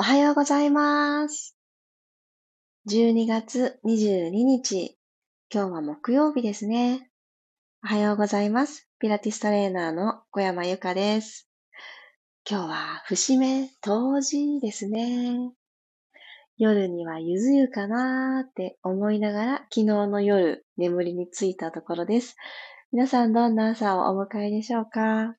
おはようございます。12月22日、今日は木曜日ですね。おはようございます。ピラティストレーナーの小山由かです。今日は節目当時ですね。夜にはゆず湯かなーって思いながら昨日の夜眠りについたところです。皆さんどんな朝をお迎えでしょうか？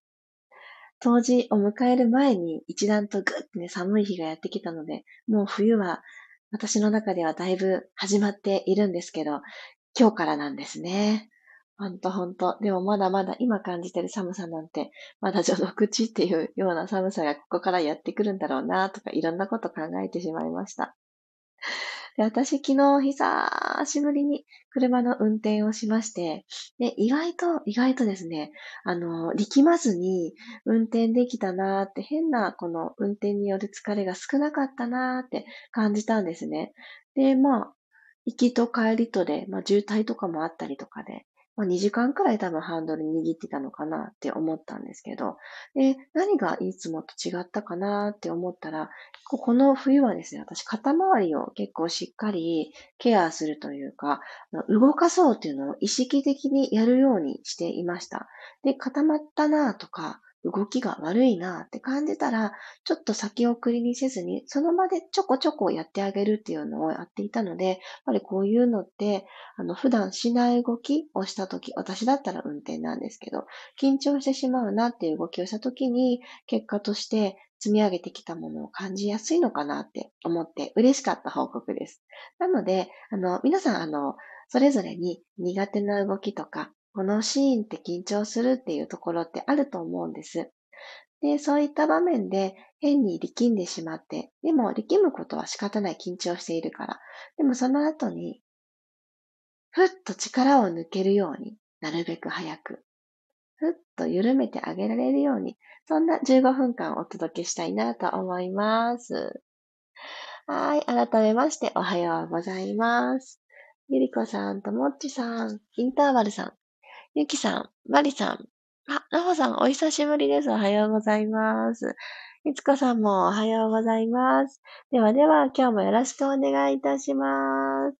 冬至を迎える前に一段とぐっとね、寒い日がやってきたので、もう冬は私の中ではだいぶ始まっているんですけど、今日からなんですね。ほんとほんと。でもまだまだ今感じてる寒さなんて、まだ序の口っていうような寒さがここからやってくるんだろうなとか、いろんなこと考えてしまいました。で私昨日久しぶりに車の運転をしまして、で、意外と、意外とですね、あの、力まずに運転できたなーって、変なこの運転による疲れが少なかったなーって感じたんですね。で、まあ、行きと帰りとで、まあ、渋滞とかもあったりとかで、まあ、2時間くらい多分ハンドル握ってたのかなって思ったんですけど、で、何がいつもと違ったかなって思ったら、この冬はですね、私肩周りを結構しっかりケアするというか、動かそうっていうのを意識的にやるようにしていました。で、固まったなとか、動きが悪いなって感じたら、ちょっと先送りにせずに、その場でちょこちょこやってあげるっていうのをやっていたので、やっぱりこういうのって、あの、普段しない動きをしたとき、私だったら運転なんですけど、緊張してしまうなっていう動きをしたときに、結果として積み上げてきたものを感じやすいのかなって思って嬉しかった報告です。なので、あの、皆さん、あの、それぞれに苦手な動きとか、このシーンって緊張するっていうところってあると思うんです。で、そういった場面で変に力んでしまって、でも力むことは仕方ない緊張しているから。でもその後に、ふっと力を抜けるようになるべく早く、ふっと緩めてあげられるように、そんな15分間お届けしたいなと思います。はい。改めましておはようございます。ゆりこさんともっちさん、インターバルさん、ゆきさん、まりさん。あ、なほさん、お久しぶりです。おはようございます。いつこさんもおはようございます。ではでは、今日もよろしくお願いいたします。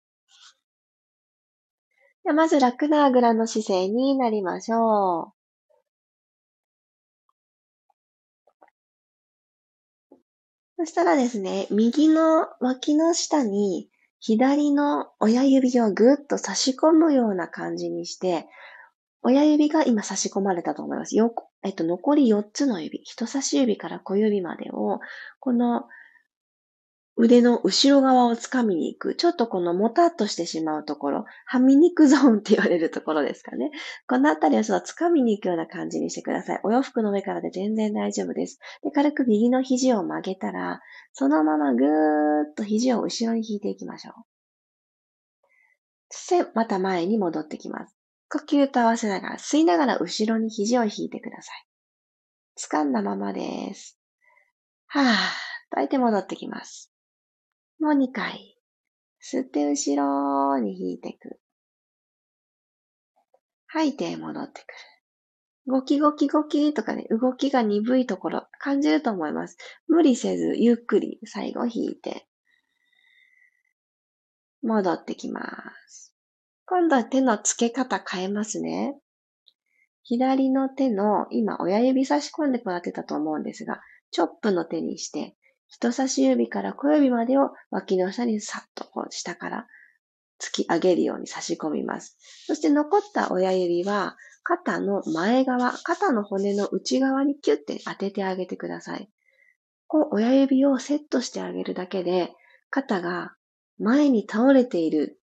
でまず、楽なあぐらの姿勢になりましょう。そしたらですね、右の脇の下に左の親指をぐっと差し込むような感じにして、親指が今差し込まれたと思います。よえっと、残り4つの指、人差し指から小指までを、この腕の後ろ側を掴みに行く。ちょっとこのもたっとしてしまうところ、はみ肉ゾーンって言われるところですかね。このあたりをちょっと掴みに行くような感じにしてください。お洋服の上からで全然大丈夫です。で軽く右の肘を曲げたら、そのままぐーっと肘を後ろに引いていきましょう。そして、また前に戻ってきます。呼吸と合わせながら、吸いながら後ろに肘を引いてください。掴んだままです。はぁ、吐いて戻ってきます。もう2回。吸って後ろに引いてく。吐いて戻ってくる。ゴキゴキゴキとかね、動きが鈍いところ感じると思います。無理せず、ゆっくり最後引いて、戻ってきます。今度は手の付け方変えますね。左の手の、今親指差し込んでもらってたと思うんですが、チョップの手にして、人差し指から小指までを脇の下にさっとこう下から突き上げるように差し込みます。そして残った親指は肩の前側、肩の骨の内側にキュッて当ててあげてください。こう親指をセットしてあげるだけで肩が前に倒れている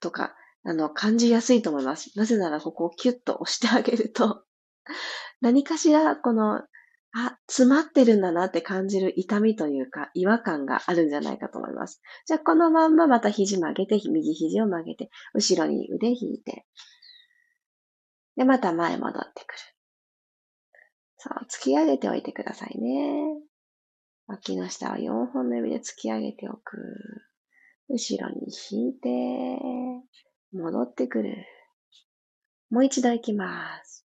とかあの、感じやすいと思います。なぜならここをキュッと押してあげると、何かしら、この、あ、詰まってるんだなって感じる痛みというか、違和感があるんじゃないかと思います。じゃあ、このまんままた肘曲げて、右肘を曲げて、後ろに腕引いて、で、また前戻ってくる。そう、突き上げておいてくださいね。脇の下を4本の指で突き上げておく。後ろに引いて、戻ってくる。もう一度行きます。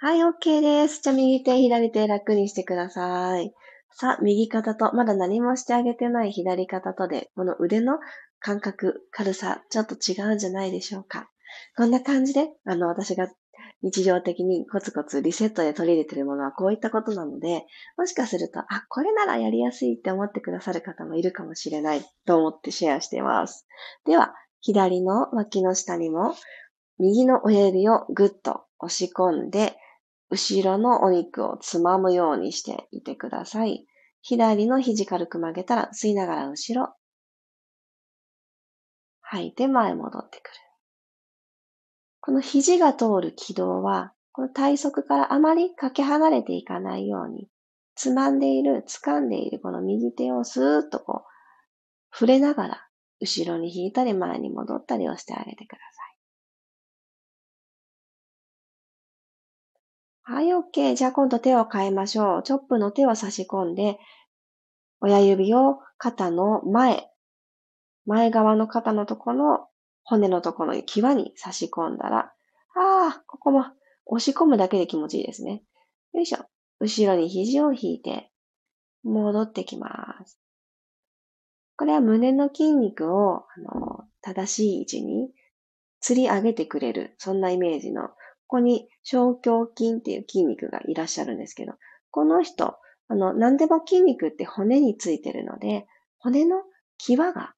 はい、OK です。じゃあ右手、左手楽にしてください。さあ、右肩と、まだ何もしてあげてない左肩とで、この腕の感覚、軽さ、ちょっと違うんじゃないでしょうか。こんな感じで、あの、私が日常的にコツコツリセットで取り入れているものはこういったことなので、もしかすると、あ、これならやりやすいって思ってくださる方もいるかもしれないと思ってシェアしています。では、左の脇の下にも、右の親指をぐっと押し込んで、後ろのお肉をつまむようにしていてください。左の肘軽く曲げたら吸いながら後ろ。吐いて前戻ってくる。この肘が通る軌道は、この体側からあまりかけ離れていかないように、つまんでいる、掴んでいるこの右手をスーッとこう、触れながら、後ろに引いたり前に戻ったりをしてあげてください。はい、OK。じゃあ今度手を変えましょう。チョップの手を差し込んで、親指を肩の前、前側の肩のとこの骨のところに際に差し込んだら、ああ、ここも押し込むだけで気持ちいいですね。よいしょ。後ろに肘を引いて、戻ってきます。これは胸の筋肉を、あの、正しい位置に吊り上げてくれる、そんなイメージの、ここに小胸筋っていう筋肉がいらっしゃるんですけど、この人、あの、何でも筋肉って骨についてるので、骨の際が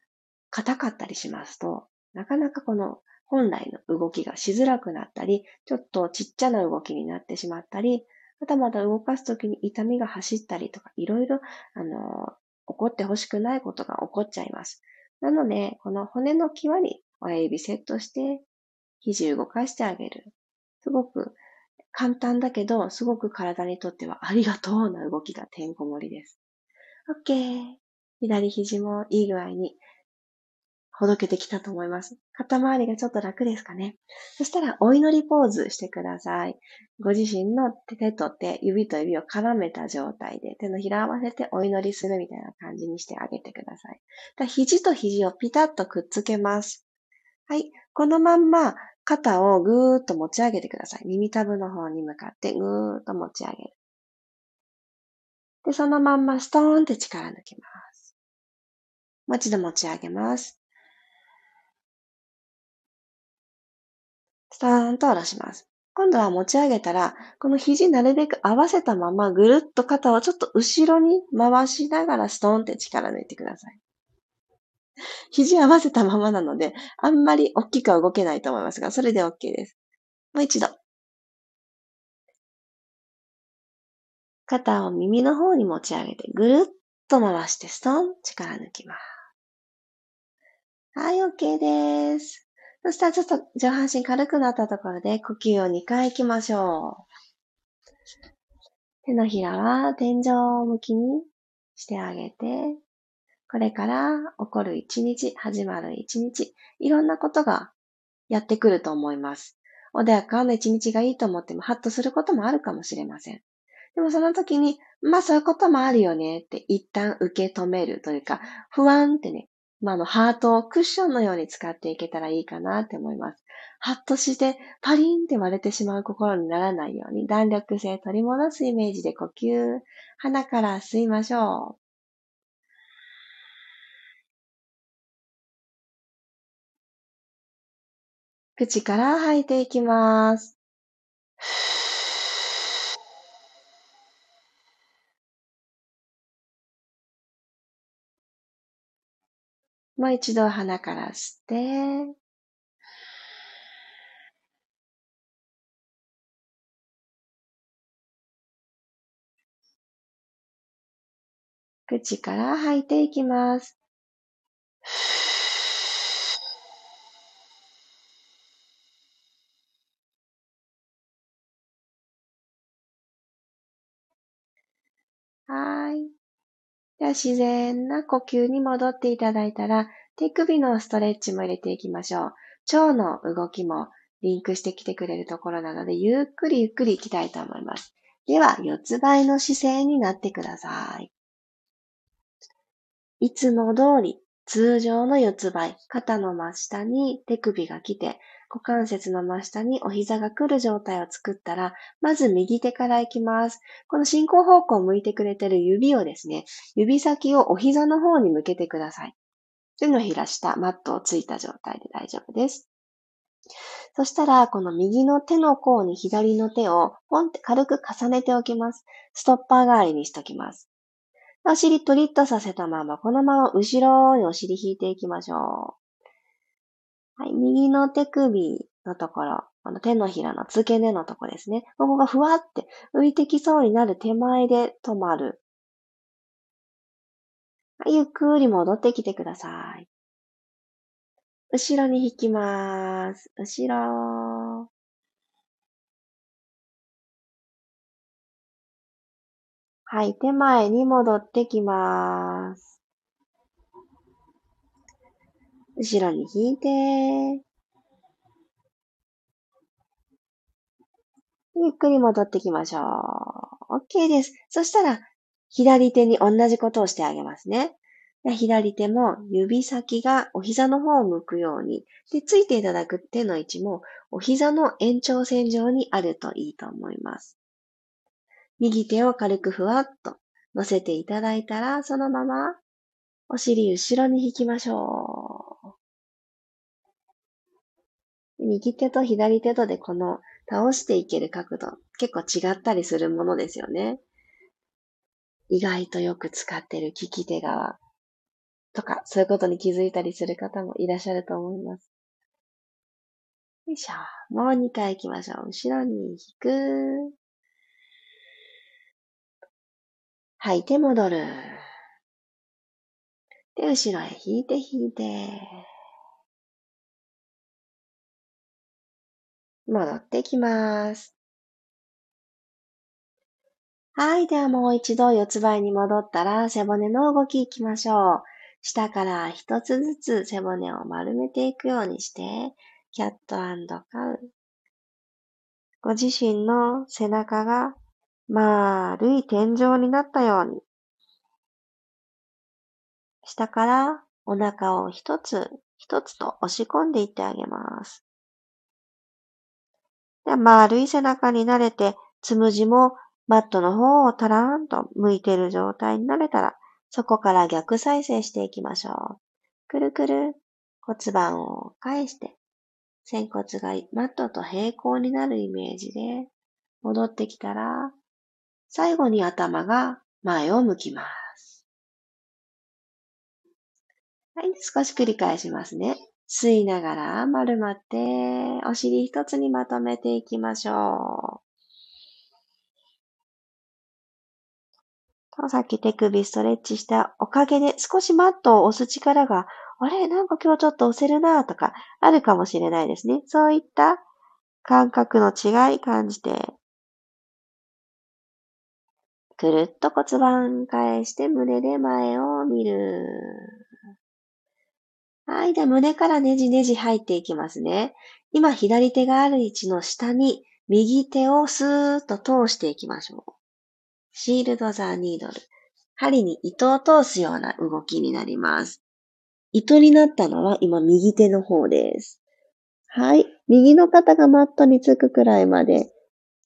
硬かったりしますと、なかなかこの本来の動きがしづらくなったり、ちょっとちっちゃな動きになってしまったり、またまた動かすときに痛みが走ったりとか、いろいろ、あの、起こってほしくないことが起こっちゃいます。なので、この骨の際に親指セットして、肘動かしてあげる。すごく簡単だけど、すごく体にとってはありがとうな動きがてんこ盛りです。OK。左肘もいい具合にほどけてきたと思います。肩周りがちょっと楽ですかね。そしたら、お祈りポーズしてください。ご自身の手と手、指と指を絡めた状態で、手のひら合わせてお祈りするみたいな感じにしてあげてください。肘と肘をピタッとくっつけます。はい。このまんま、肩をぐーっと持ち上げてください。耳たぶの方に向かってぐーっと持ち上げる。で、そのまんまストーンって力抜きます。もう一度持ち上げます。ターンと下ろします。今度は持ち上げたら、この肘なるべく合わせたままぐるっと肩をちょっと後ろに回しながらストーンって力抜いてください。肘合わせたままなので、あんまり大きくは動けないと思いますが、それで OK です。もう一度。肩を耳の方に持ち上げて、ぐるっと回してストン、力抜きます。はい、OK です。そしたらちょっと上半身軽くなったところで呼吸を2回行きましょう。手のひらは天井向きにしてあげて、これから起こる一日、始まる一日、いろんなことがやってくると思います。穏やかな一日がいいと思ってもハッとすることもあるかもしれません。でもその時に、まあそういうこともあるよねって一旦受け止めるというか、不安ってね、まあ、の、ハートをクッションのように使っていけたらいいかなって思います。ハッとしてパリンって割れてしまう心にならないように弾力性取り戻すイメージで呼吸、鼻から吸いましょう。口から吐いていきます。もう一度鼻から吸って、口から吐いていきます。はい。では自然な呼吸に戻っていただいたら、手首のストレッチも入れていきましょう。腸の動きもリンクしてきてくれるところなので、ゆっくりゆっくり行きたいと思います。では、四つ倍の姿勢になってください。いつも通り、通常の四つ倍、肩の真下に手首が来て、股関節の真下にお膝が来る状態を作ったら、まず右手から行きます。この進行方向を向いてくれてる指をですね、指先をお膝の方に向けてください。手のひら下、マットをついた状態で大丈夫です。そしたら、この右の手の甲に左の手をポンって軽く重ねておきます。ストッパー代わりにしときます。お尻トリッとさせたまま、このまま後ろにお尻引いていきましょう。はい、右の手首のところ、この手のひらの付け根のところですね。ここがふわって浮いてきそうになる手前で止まる。はい、ゆっくり戻ってきてください。後ろに引きます。後ろ。はい、手前に戻ってきます。後ろに引いて、ゆっくり戻ってきましょう。OK です。そしたら、左手に同じことをしてあげますね。左手も指先がお膝の方を向くように、で、ついていただく手の位置もお膝の延長線上にあるといいと思います。右手を軽くふわっと乗せていただいたら、そのままお尻後ろに引きましょう。右手と左手とでこの倒していける角度、結構違ったりするものですよね。意外とよく使ってる利き手側とか、そういうことに気づいたりする方もいらっしゃると思います。よいしょ。もう2回行きましょう。後ろに引く。吐いて戻る。で、後ろへ引いて引いて。戻ってきます。はい。ではもう一度四つ倍に戻ったら背骨の動きいきましょう。下から一つずつ背骨を丸めていくようにして、キャットカウン。ご自身の背中が丸い天井になったように、下からお腹を一つ一つと押し込んでいってあげます。で丸い背中になれて、つむじもマットの方をタラーンと向いている状態になれたら、そこから逆再生していきましょう。くるくる骨盤を返して、仙骨がマットと平行になるイメージで戻ってきたら、最後に頭が前を向きます。はい、少し繰り返しますね。吸いながら丸まって、お尻一つにまとめていきましょう。さっき手首ストレッチしたおかげで少しマットを押す力が、あれなんか今日ちょっと押せるなとかあるかもしれないですね。そういった感覚の違い感じて、くるっと骨盤返して胸で前を見る。はい。では胸からねじねじ入っていきますね。今左手がある位置の下に右手をスーッと通していきましょう。シールドザーニードル。針に糸を通すような動きになります。糸になったのは今右手の方です。はい。右の肩がマットにつくくらいまで、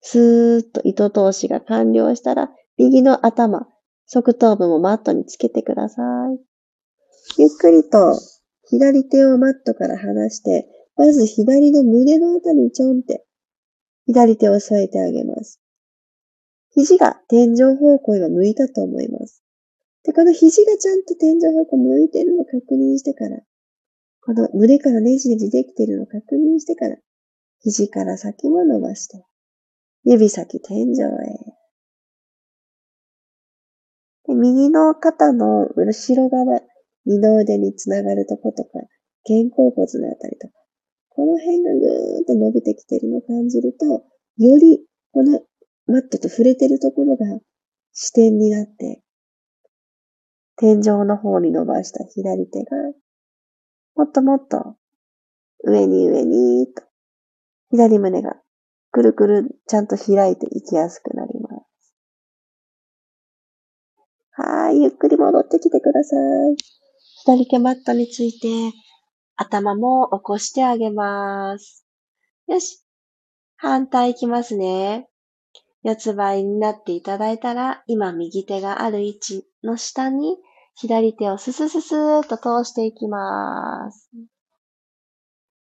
スーッと糸通しが完了したら、右の頭、側頭部もマットにつけてください。ゆっくりと左手をマットから離して、まず左の胸のあたりにちょんって、左手を添えてあげます。肘が天井方向へ向いたと思います。で、この肘がちゃんと天井方向向いてるのを確認してから、この胸からネジネジできてるのを確認してから、肘から先も伸ばして、指先天井へ。で右の肩の後ろ側、二の腕につながるとことか、肩甲骨のあたりとか、この辺がぐーっと伸びてきてるのを感じると、よりこのマットと触れてるところが視点になって、天井の方に伸ばした左手が、もっともっと上に上にと、左胸がくるくるちゃんと開いていきやすくなります。はい、ゆっくり戻ってきてください。左手マットについて、頭も起こしてあげます。よし。反対いきますね。四つ倍になっていただいたら、今右手がある位置の下に左手をススススーっと通していきます。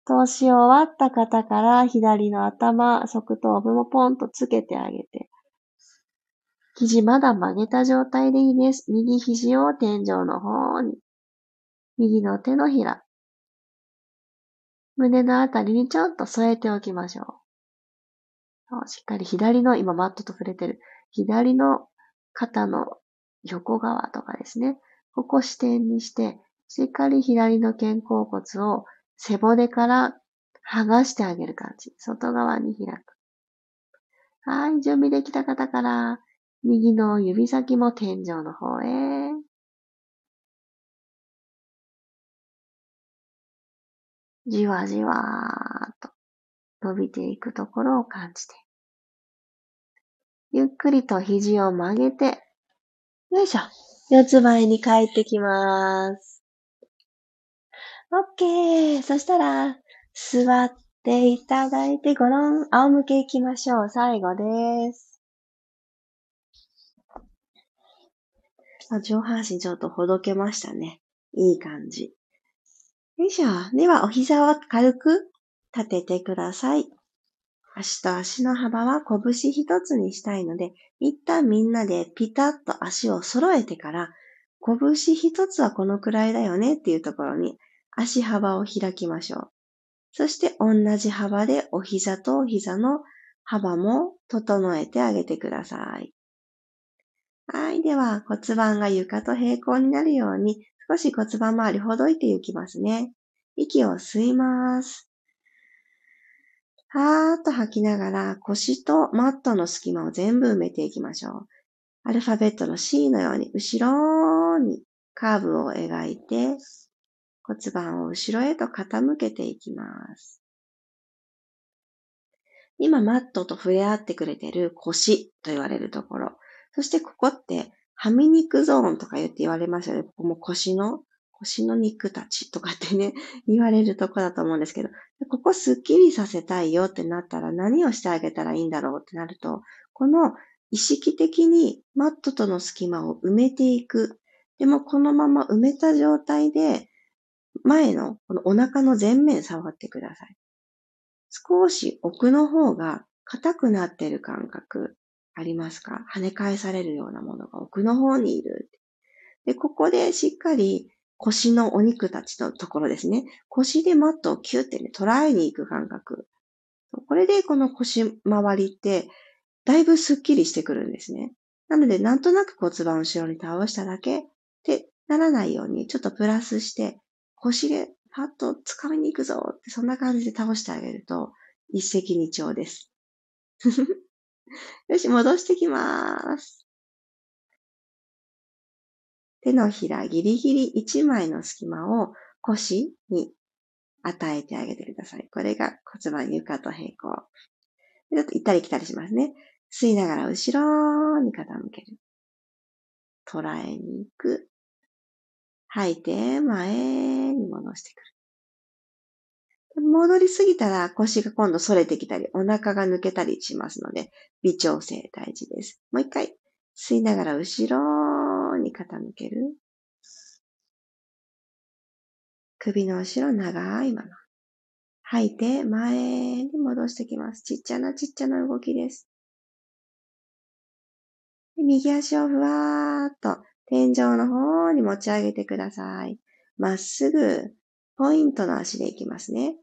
通し終わった方から左の頭、側頭部もポンとつけてあげて、肘まだ曲げた状態でいいです。右肘を天井の方に、右の手のひら、胸のあたりにちょっと添えておきましょう。しっかり左の、今マットと触れてる、左の肩の横側とかですね。ここ視点にして、しっかり左の肩甲骨を背骨から剥がしてあげる感じ。外側に開く。はい、準備できた方から、右の指先も天井の方へ。じわじわーと伸びていくところを感じて。ゆっくりと肘を曲げて、よいしょ。四つ倍に帰ってきます。オッケー。そしたら、座っていただいて、ごろん、仰向けいきましょう。最後です。上半身ちょっとほどけましたね。いい感じ。よいしょ。では、お膝を軽く立ててください。足と足の幅は拳一つにしたいので、一旦みんなでピタッと足を揃えてから、拳一つはこのくらいだよねっていうところに足幅を開きましょう。そして同じ幅でお膝とお膝の幅も整えてあげてください。はい。では骨盤が床と平行になるように少し骨盤周りほどいていきますね。息を吸います。はーっと吐きながら腰とマットの隙間を全部埋めていきましょう。アルファベットの C のように後ろにカーブを描いて骨盤を後ろへと傾けていきます。今マットと触れ合ってくれてる腰と言われるところ。そしてここってハミ肉ゾーンとか言って言われますよね。ここも腰の、腰の肉たちとかってね、言われるとこだと思うんですけど、ここスッキリさせたいよってなったら何をしてあげたらいいんだろうってなると、この意識的にマットとの隙間を埋めていく。でもこのまま埋めた状態で前のこのお腹の前面触ってください。少し奥の方が硬くなってる感覚ありますか？跳ね返されるようなものが奥の方にいる。で、ここでしっかり腰のお肉たちのところですね。腰でマットをキュッてね、捉えに行く感覚。これでこの腰周りってだいぶスッキリしてくるんですね。なので、なんとなく骨盤を後ろに倒しただけってならないように、ちょっとプラスして、腰でパッと掴みに行くぞって、そんな感じで倒してあげると、一石二鳥です。よし、戻してきます。手のひらギリギリ1枚の隙間を腰に与えてあげてください。これが骨盤床と平行。ちょっと行ったり来たりしますね。吸いながら後ろに傾ける。捉えに行く。吐いて前に戻してくる。戻りすぎたら腰が今度反れてきたり、お腹が抜けたりしますので、微調整大事です。もう一回、吸いながら後ろに傾ける。首の後ろ長いまま。吐いて前に戻してきます。ちっちゃなちっちゃな動きです。右足をふわーっと天井の方に持ち上げてください。まっすぐ、ポイントの足でいきますね。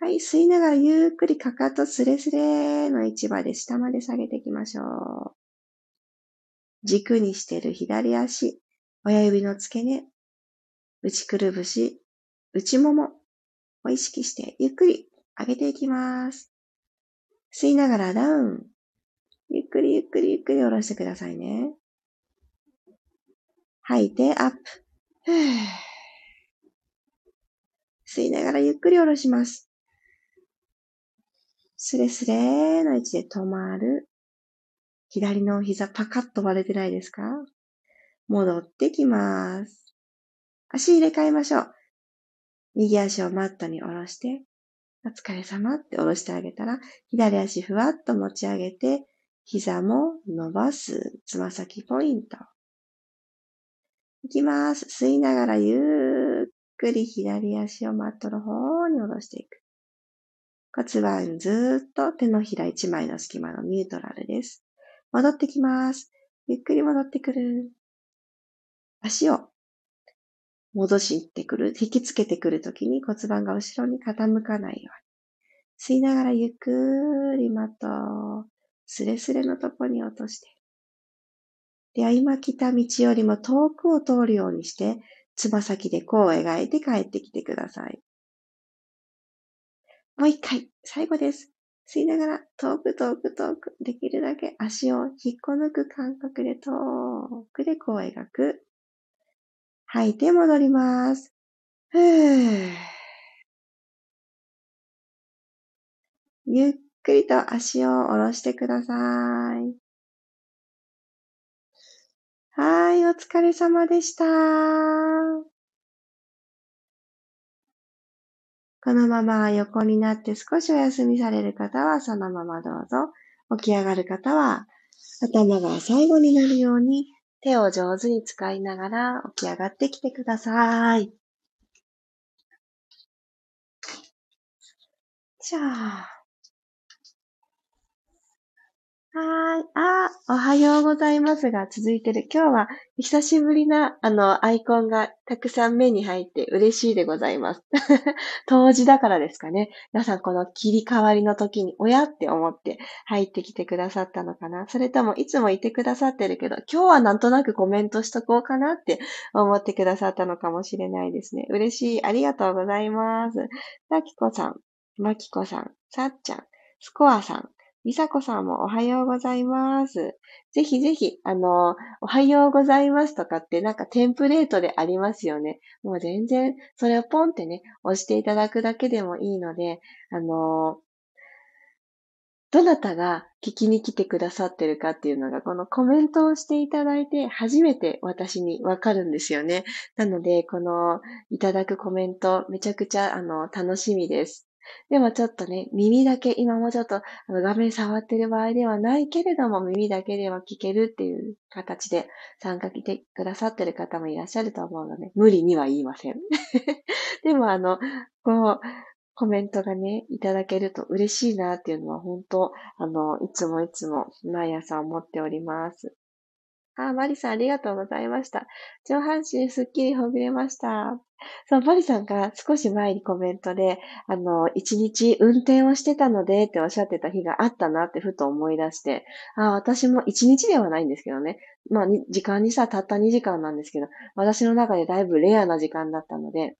はい、吸いながらゆっくりかかとスレスレの位置まで下まで下げていきましょう。軸にしてる左足、親指の付け根、内くるぶし、内ももを意識してゆっくり上げていきます。吸いながらダウン。ゆっくりゆっくりゆっくり下ろしてくださいね。吐いて、アップ。吸いながらゆっくり下ろします。スレスレの位置で止まる。左の膝パカッと割れてないですか？戻ってきます。足入れ替えましょう。右足をマットに下ろして、お疲れ様って下ろしてあげたら、左足ふわっと持ち上げて、膝も伸ばす。つま先ポイント。いきます。吸いながらゆっくり左足をマットの方に下ろしていく。骨盤ずっと手のひら一枚の隙間のニュートラルです。戻ってきます。ゆっくり戻ってくる。足を戻してくる、引きつけてくるときに骨盤が後ろに傾かないように。吸いながらゆっくりマットスレスレのとこに落として。では今来た道よりも遠くを通るようにして、つま先で弧を描いて帰ってきてください。もう一回、最後です。吸いながら遠く遠く遠く、できるだけ足を引っこ抜く感覚で遠くで弧を描く。吐いて戻ります。ふーゆっくりと足を下ろしてください。はい、お疲れ様でした。このまま横になって少しお休みされる方はそのままどうぞ。起き上がる方は頭が最後になるように手を上手に使いながら起き上がってきてください。じゃあ、はい。あ、おはようございますが続いてる。今日は久しぶりな、あの、アイコンがたくさん目に入って嬉しいでございます。当時だからですかね。皆さんこの切り替わりの時に、親って思って入ってきてくださったのかなそれともいつもいてくださってるけど、今日はなんとなくコメントしとこうかなって思ってくださったのかもしれないですね。嬉しい。ありがとうございます。さきこさん、まきこさん、さっちゃん、スコアさん、りさこさんもおはようございます。ぜひぜひ、あの、おはようございますとかってなんかテンプレートでありますよね。もう全然、それをポンってね、押していただくだけでもいいので、あの、どなたが聞きに来てくださってるかっていうのが、このコメントをしていただいて、初めて私にわかるんですよね。なので、このいただくコメント、めちゃくちゃ、あの、楽しみです。でもちょっとね、耳だけ、今もちょっとあの画面触ってる場合ではないけれども、耳だけでは聞けるっていう形で参加してくださってる方もいらっしゃると思うので、無理には言いません。でもあの、こう、コメントがね、いただけると嬉しいなっていうのは本当、あの、いつもいつも毎朝思っております。あ、マリさんありがとうございました。上半身すっきりほぐれました。そう、マリさんが少し前にコメントで、あの、一日運転をしてたのでっておっしゃってた日があったなってふと思い出して、あ、私も一日ではないんですけどね。まあ、時間にさ、たった2時間なんですけど、私の中でだいぶレアな時間だったので、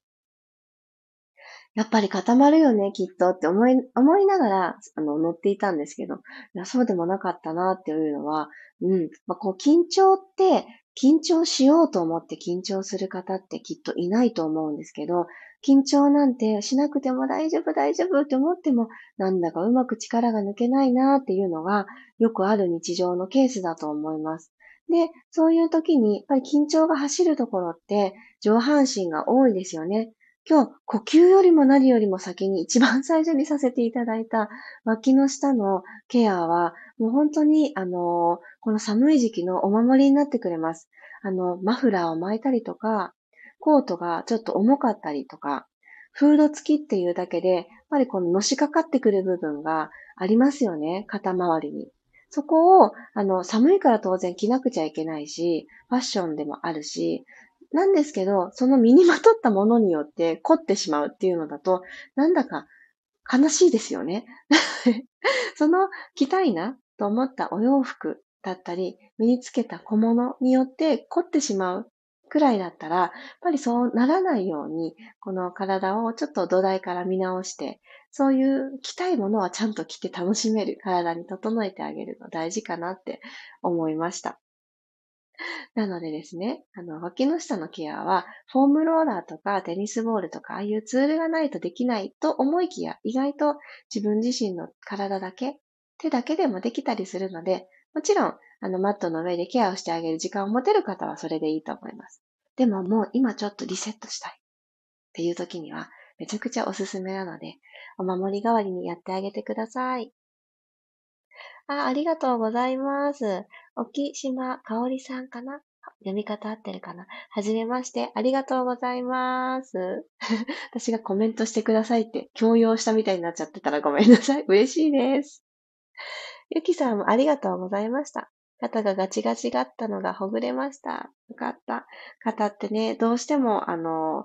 やっぱり固まるよね、きっとって思い、思いながら、あの、乗っていたんですけど、いや、そうでもなかったなっていうのは、うん、まあ、こう、緊張って、緊張しようと思って緊張する方ってきっといないと思うんですけど、緊張なんてしなくても大丈夫大丈夫って思っても、なんだかうまく力が抜けないなっていうのがよくある日常のケースだと思います。で、そういう時に、やっぱり緊張が走るところって上半身が多いですよね。今日、呼吸よりも何よりも先に一番最初にさせていただいた 脇の下のケアは、もう本当に、あの、この寒い時期のお守りになってくれます。あの、マフラーを巻いたりとか、コートがちょっと重かったりとか、フード付きっていうだけで、やっぱりこののしかかってくる部分がありますよね、肩周りに。そこを、あの、寒いから当然着なくちゃいけないし、ファッションでもあるし、なんですけど、その身にまとったものによって凝ってしまうっていうのだと、なんだか悲しいですよね。その着たいなと思ったお洋服だったり、身につけた小物によって凝ってしまうくらいだったら、やっぱりそうならないように、この体をちょっと土台から見直して、そういう着たいものはちゃんと着て楽しめる体に整えてあげるの大事かなって思いました。なのでですね、あの、脇の下のケアは、フォームローラーとかテニスボールとか、ああいうツールがないとできないと思いきや、意外と自分自身の体だけ、手だけでもできたりするので、もちろん、あの、マットの上でケアをしてあげる時間を持てる方はそれでいいと思います。でももう今ちょっとリセットしたいっていう時には、めちゃくちゃおすすめなので、お守り代わりにやってあげてください。あ、ありがとうございます。沖島かおりさんかな？読み方合ってるかな？はじめまして、ありがとうございます。私がコメントしてくださいって強要したみたいになっちゃってたらごめんなさい。嬉しいです。ゆきさんもありがとうございました。肩がガチガチだったのがほぐれました。よかった。肩ってね、どうしても、あの、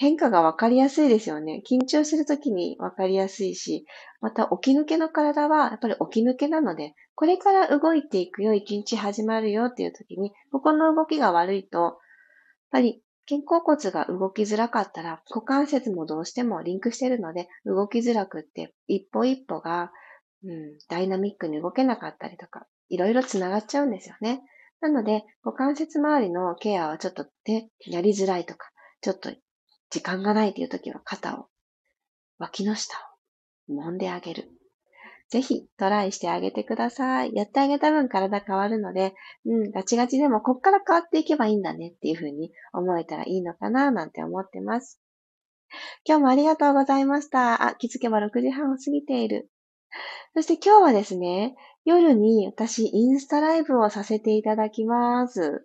変化がわかりやすいですよね。緊張するときにわかりやすいし、また起き抜けの体はやっぱり起き抜けなので、これから動いていくよ、一日始まるよっていうときに、ここの動きが悪いと、やっぱり肩甲骨が動きづらかったら、股関節もどうしてもリンクしてるので、動きづらくって、一歩一歩が、うん、ダイナミックに動けなかったりとか、いろいろ繋がっちゃうんですよね。なので、股関節周りのケアはちょっとね、やりづらいとか、ちょっと時間がないという時は肩を、脇の下を揉んであげる。ぜひトライしてあげてください。やってあげた分体変わるので、うん、ガチガチでもこっから変わっていけばいいんだねっていう風に思えたらいいのかななんて思ってます。今日もありがとうございました。あ、気づけば6時半を過ぎている。そして今日はですね、夜に私インスタライブをさせていただきます。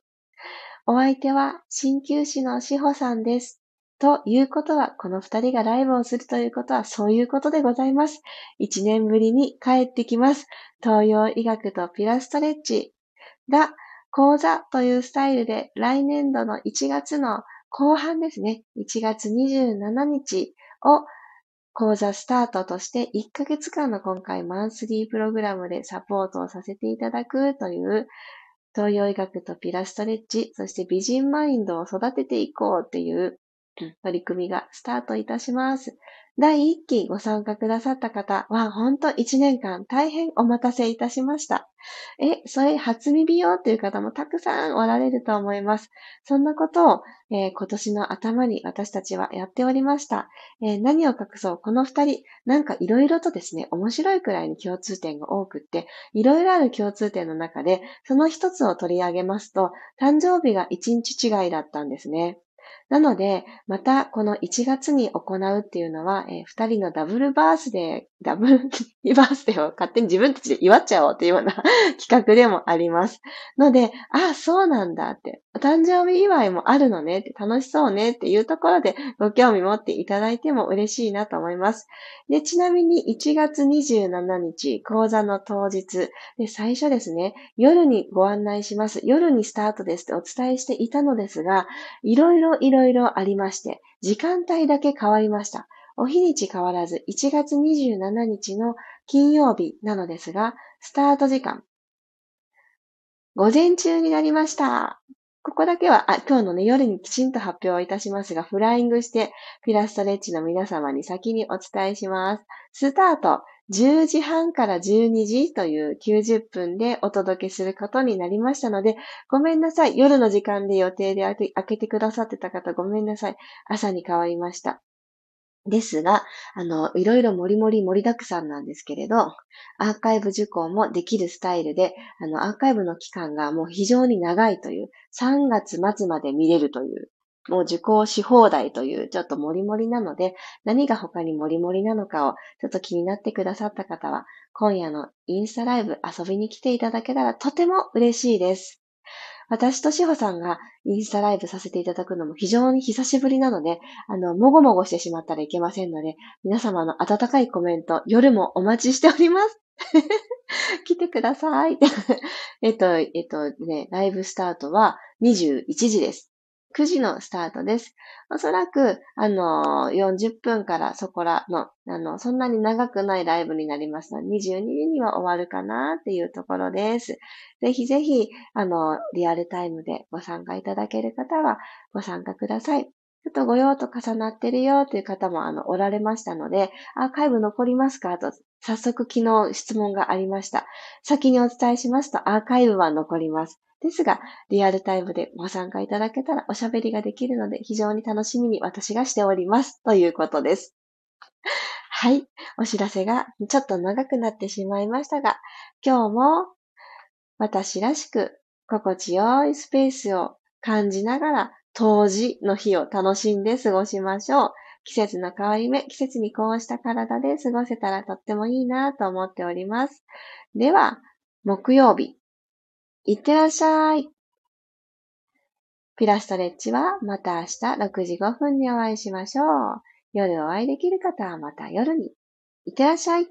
お相手は鍼灸師のしほさんです。ということは、この二人がライブをするということは、そういうことでございます。一年ぶりに帰ってきます。東洋医学とピラストレッチが講座というスタイルで来年度の1月の後半ですね。1月27日を講座スタートとして1ヶ月間の今回マンスリープログラムでサポートをさせていただくという東洋医学とピラストレッチ、そして美人マインドを育てていこうっていう取り組みがスタートいたします。第1期ご参加くださった方は、ほんと1年間大変お待たせいたしました。え、それ初耳よっていう方もたくさんおられると思います。そんなことを、えー、今年の頭に私たちはやっておりました。えー、何を隠そう、この二人、なんかいろいろとですね、面白いくらいに共通点が多くって、いろいろある共通点の中で、その一つを取り上げますと、誕生日が1日違いだったんですね。なので、またこの1月に行うっていうのは、えー、2人のダブルバースデ、ダブルリバースデーを勝手に自分たちで祝っちゃおうっていうような企画でもあります。ので、ああ、そうなんだって、お誕生日祝いもあるのねって、楽しそうねっていうところでご興味持っていただいても嬉しいなと思います。で、ちなみに1月27日、講座の当日、で、最初ですね、夜にご案内します。夜にスタートですってお伝えしていたのですが、いろいろいろいろありまして、時間帯だけ変わりました。お日にち変わらず1月27日の金曜日なのですが、スタート時間、午前中になりました。ここだけは、あ、今日のね、夜にきちんと発表いたしますが、フライングして、ピラストレッチの皆様に先にお伝えします。スタート、10時半から12時という90分でお届けすることになりましたので、ごめんなさい。夜の時間で予定で開けてくださってた方ごめんなさい。朝に変わりました。ですが、あの、いろいろもりもり盛りだくさんなんですけれど、アーカイブ受講もできるスタイルで、あの、アーカイブの期間がもう非常に長いという、3月末まで見れるという、もう受講し放題という、ちょっともりもりなので、何が他にもりもりなのかを、ちょっと気になってくださった方は、今夜のインスタライブ遊びに来ていただけたらとても嬉しいです。私としほさんがインスタライブさせていただくのも非常に久しぶりなので、あの、もごもごしてしまったらいけませんので、皆様の温かいコメント、夜もお待ちしております。来てください。えっと、えっとね、ライブスタートは21時です。9時のスタートです。おそらく、あの、40分からそこらの、あの、そんなに長くないライブになりますので、22時には終わるかなっていうところです。ぜひぜひ、あの、リアルタイムでご参加いただける方はご参加ください。ちょっとご用と重なってるよという方もあのおられましたので、アーカイブ残りますかと早速昨日質問がありました。先にお伝えしますとアーカイブは残ります。ですが、リアルタイムでご参加いただけたらおしゃべりができるので、非常に楽しみに私がしております。ということです。はい。お知らせがちょっと長くなってしまいましたが、今日も私らしく心地よいスペースを感じながら、当時の日を楽しんで過ごしましょう。季節の変わり目、季節にこうした体で過ごせたらとってもいいなと思っております。では、木曜日、いってらっしゃい。ピラストレッチはまた明日6時5分にお会いしましょう。夜お会いできる方はまた夜に。いってらっしゃい。